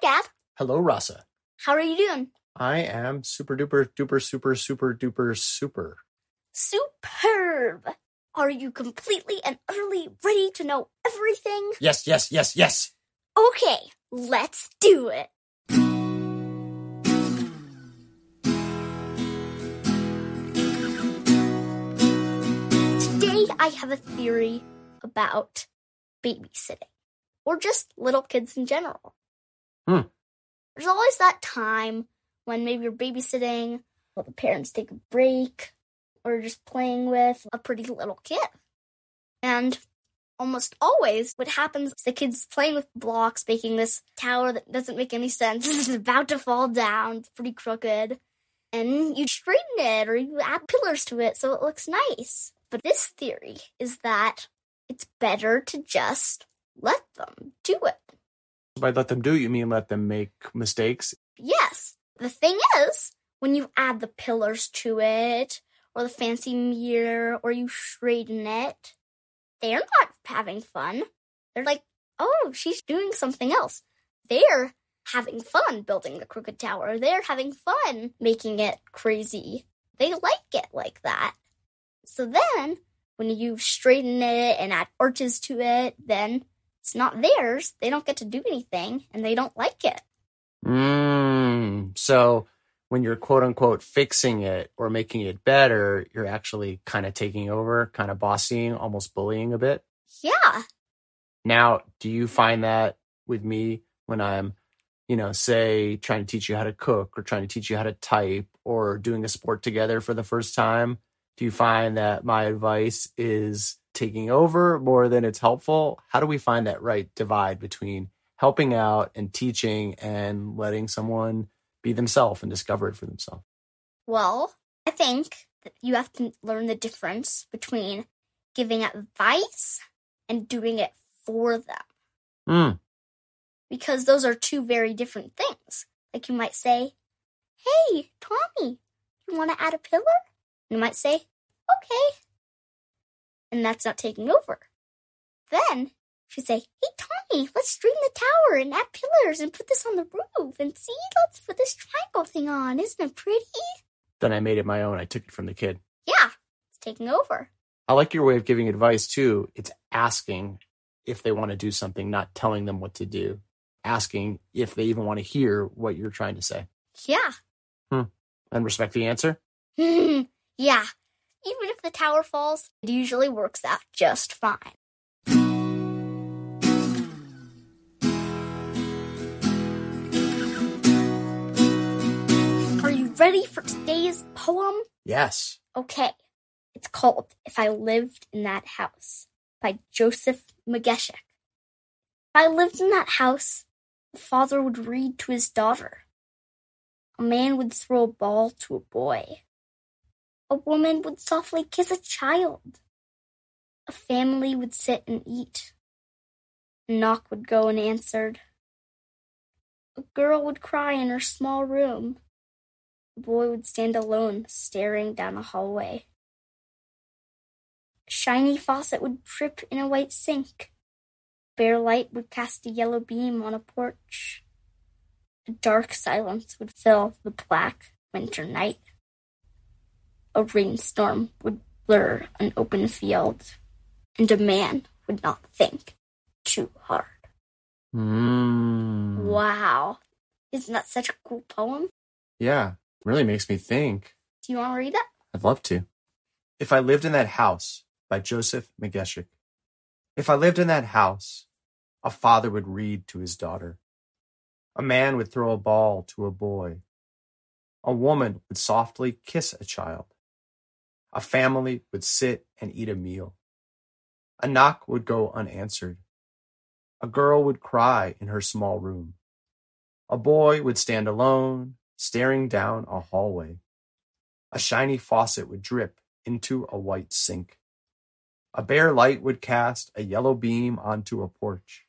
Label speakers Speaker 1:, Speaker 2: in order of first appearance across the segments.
Speaker 1: Dad.
Speaker 2: Hello, Rasa.
Speaker 1: How are you doing?
Speaker 2: I am super duper duper super super duper super.
Speaker 1: Superb. Are you completely and utterly ready to know everything?
Speaker 2: Yes, yes, yes, yes.
Speaker 1: Okay, let's do it. Today I have a theory about babysitting or just little kids in general.
Speaker 2: Hmm.
Speaker 1: There's always that time when maybe you're babysitting while the parents take a break or just playing with a pretty little kid. And almost always what happens is the kid's playing with blocks, making this tower that doesn't make any sense. it's about to fall down. It's pretty crooked. And you straighten it or you add pillars to it so it looks nice. But this theory is that it's better to just let them do it.
Speaker 2: By let them do, it, you mean let them make mistakes?
Speaker 1: Yes. The thing is, when you add the pillars to it, or the fancy mirror, or you straighten it, they're not having fun. They're like, oh, she's doing something else. They're having fun building the crooked tower. They're having fun making it crazy. They like it like that. So then, when you straighten it and add arches to it, then it's not theirs. They don't get to do anything and they don't like it.
Speaker 2: Mmm. So when you're quote unquote fixing it or making it better, you're actually kind of taking over, kind of bossing, almost bullying a bit.
Speaker 1: Yeah.
Speaker 2: Now, do you find that with me when I'm, you know, say trying to teach you how to cook or trying to teach you how to type or doing a sport together for the first time? Do you find that my advice is taking over more than it's helpful? How do we find that right divide between helping out and teaching and letting someone be themselves and discover it for themselves?
Speaker 1: Well, I think that you have to learn the difference between giving advice and doing it for them.
Speaker 2: Hmm.
Speaker 1: Because those are two very different things. Like you might say, Hey, Tommy, you want to add a pillar? You might say, Okay. And that's not taking over. Then she'd say, Hey, Tommy, let's straighten the tower and add pillars and put this on the roof. And see, let's put this triangle thing on. Isn't it pretty?
Speaker 2: Then I made it my own. I took it from the kid.
Speaker 1: Yeah, it's taking over.
Speaker 2: I like your way of giving advice too. It's asking if they want to do something, not telling them what to do. Asking if they even want to hear what you're trying to say.
Speaker 1: Yeah. Hmm.
Speaker 2: And respect the answer.
Speaker 1: yeah. Even if the tower falls, it usually works out just fine. Are you ready for today's poem?
Speaker 2: Yes.
Speaker 1: Okay. It's called If I Lived in That House by Joseph Mageshek. If I lived in that house, the father would read to his daughter. A man would throw a ball to a boy. A woman would softly kiss a child. A family would sit and eat. A knock would go unanswered. A girl would cry in her small room. A boy would stand alone, staring down a hallway. A shiny faucet would drip in a white sink. Bare light would cast a yellow beam on a porch. A dark silence would fill the black winter night. A rainstorm would blur an open field, and a man would not think too hard.
Speaker 2: Mm.
Speaker 1: Wow. Isn't that such a cool poem?
Speaker 2: Yeah. Really makes me think.
Speaker 1: Do you want to read it?
Speaker 2: I'd love to. If I lived in that house by Joseph Mageshek. If I lived in that house, a father would read to his daughter. A man would throw a ball to a boy. A woman would softly kiss a child. A family would sit and eat a meal. A knock would go unanswered. A girl would cry in her small room. A boy would stand alone, staring down a hallway. A shiny faucet would drip into a white sink. A bare light would cast a yellow beam onto a porch.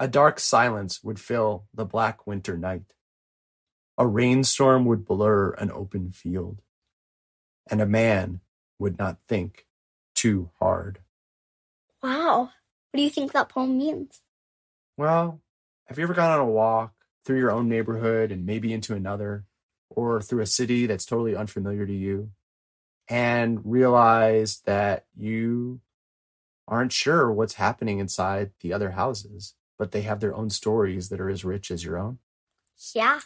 Speaker 2: A dark silence would fill the black winter night. A rainstorm would blur an open field. And a man would not think too hard.
Speaker 1: Wow. What do you think that poem means?
Speaker 2: Well, have you ever gone on a walk through your own neighborhood and maybe into another, or through a city that's totally unfamiliar to you, and realize that you aren't sure what's happening inside the other houses, but they have their own stories that are as rich as your own.
Speaker 1: Yeah.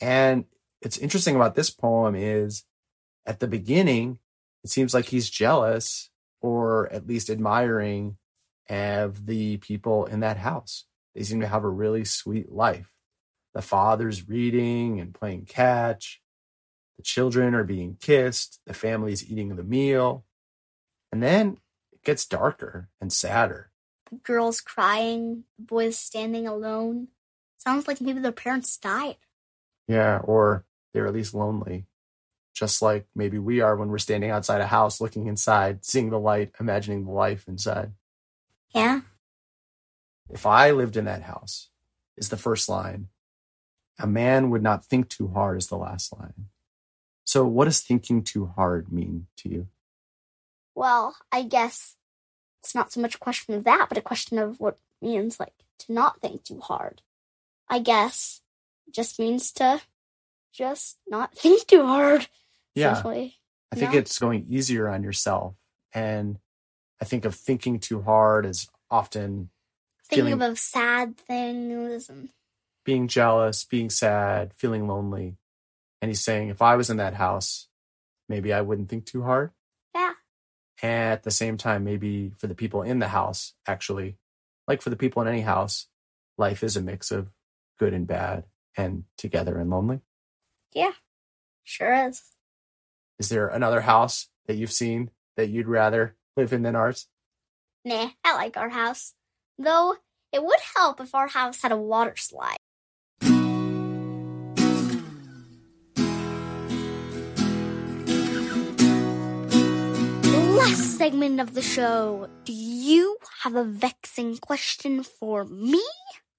Speaker 2: And it's interesting about this poem is at the beginning, it seems like he's jealous or at least admiring of the people in that house. They seem to have a really sweet life. The father's reading and playing catch. The children are being kissed. The family's eating the meal. And then it gets darker and sadder.
Speaker 1: The girl's crying, the boy's standing alone. Sounds like maybe their parents died.
Speaker 2: Yeah, or they're at least lonely. Just like maybe we are when we're standing outside a house, looking inside, seeing the light, imagining the life inside.
Speaker 1: Yeah.
Speaker 2: If I lived in that house, is the first line. A man would not think too hard is the last line. So, what does thinking too hard mean to you?
Speaker 1: Well, I guess it's not so much a question of that, but a question of what means like to not think too hard. I guess it just means to just not think too hard.
Speaker 2: Yeah. I think
Speaker 1: No.
Speaker 2: it's going easier on yourself. And I think of thinking too hard as often
Speaker 1: Thinking
Speaker 2: Feeling-
Speaker 1: about sad things and
Speaker 2: being jealous, being sad, feeling lonely. And he's saying, if I was in that house, maybe I wouldn't think too hard.
Speaker 1: yeah,
Speaker 2: And at the same time, maybe for the people in the house, actually, like for the people in any house, life is a mix of good and bad and together and lonely.
Speaker 1: Yeah, sure is.
Speaker 2: Is there another house that you've seen that you'd rather live in than ours?
Speaker 1: Nah, I like our house. Though it would help if our house had a water slide. Last segment of the show. Do you have a vexing question for me?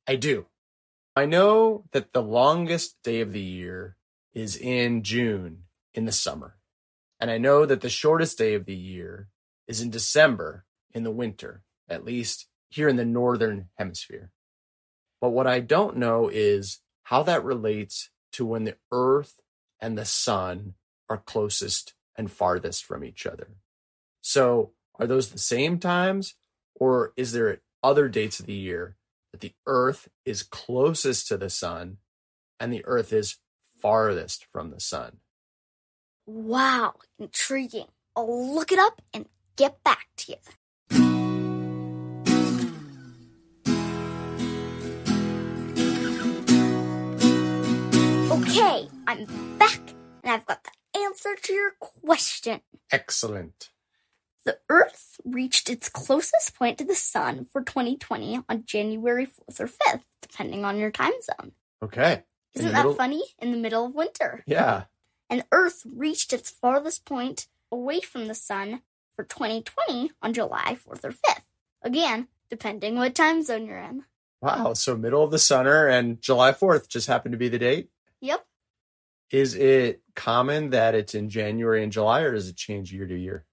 Speaker 2: I do. I know that the longest day of the year is in June in the summer. And I know that the shortest day of the year is in December in the winter, at least here in the northern hemisphere. But what I don't know is how that relates to when the earth and the sun are closest and farthest from each other. So, are those the same times, or is there other dates of the year that the earth is closest to the sun and the earth is farthest from the sun?
Speaker 1: Wow, intriguing. I'll look it up and get back to you. Okay, I'm back and I've got the answer to your question.
Speaker 2: Excellent.
Speaker 1: The Earth reached its closest point to the Sun for 2020 on January 4th or 5th, depending on your time zone.
Speaker 2: Okay.
Speaker 1: Isn't that
Speaker 2: middle-
Speaker 1: funny? In the middle of winter.
Speaker 2: Yeah.
Speaker 1: And Earth reached its farthest point away from the Sun for 2020 on July 4th or 5th. Again, depending what time zone you're in.
Speaker 2: Wow. So middle of the summer and July 4th just happened to be the date.
Speaker 1: Yep.
Speaker 2: Is it common that it's in January and July or does it change year to year?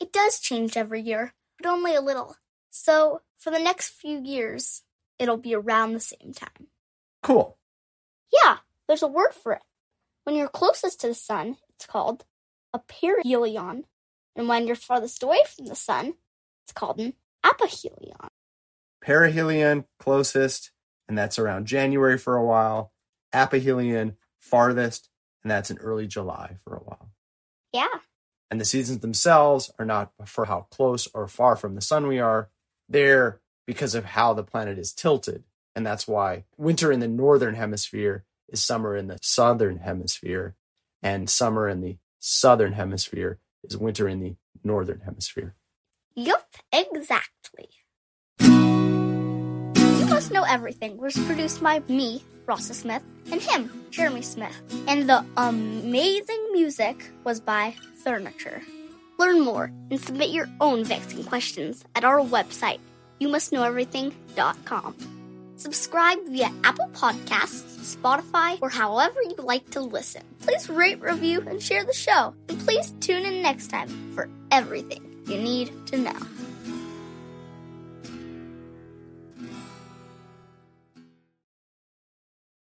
Speaker 1: It does change every year, but only a little. So, for the next few years, it'll be around the same time.
Speaker 2: Cool.
Speaker 1: Yeah, there's a word for it. When you're closest to the sun, it's called a perihelion. And when you're farthest away from the sun, it's called an aphelion.
Speaker 2: Perihelion closest, and that's around January for a while. Aphelion farthest, and that's in early July for a while.
Speaker 1: Yeah.
Speaker 2: And the seasons themselves are not for how close or far from the sun we are. They're because of how the planet is tilted. And that's why winter in the northern hemisphere is summer in the southern hemisphere, and summer in the southern hemisphere is winter in the northern hemisphere.
Speaker 1: Yup, exactly. You Must Know Everything was produced by me, Rossa Smith, and him, Jeremy Smith. And the amazing music was by Furniture. Learn more and submit your own vexing questions at our website, youmustknoweverything.com. Subscribe via Apple Podcasts, Spotify, or however you like to listen. Please rate, review, and share the show. And please tune in next time for everything you need to know.